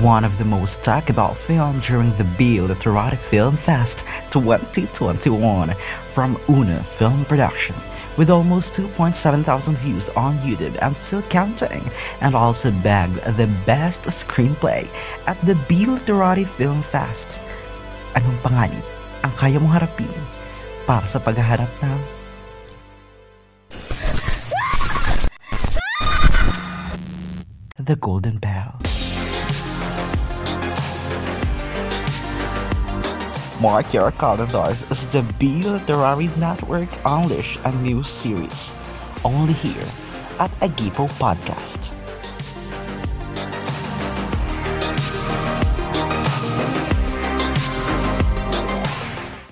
one of the most talked about film during the Bill Literati Film Fest 2021 from UNO Film Production with almost 2.7 thousand views on YouTube and still counting and also bagged the best screenplay at the Bill Literati Film Fest. Anong panganib ang kaya mong harapin para sa paghaharap ng The Golden Bell. Mark your calendars as the B Literary Network Unleash a new series, only here at Agipo Podcast.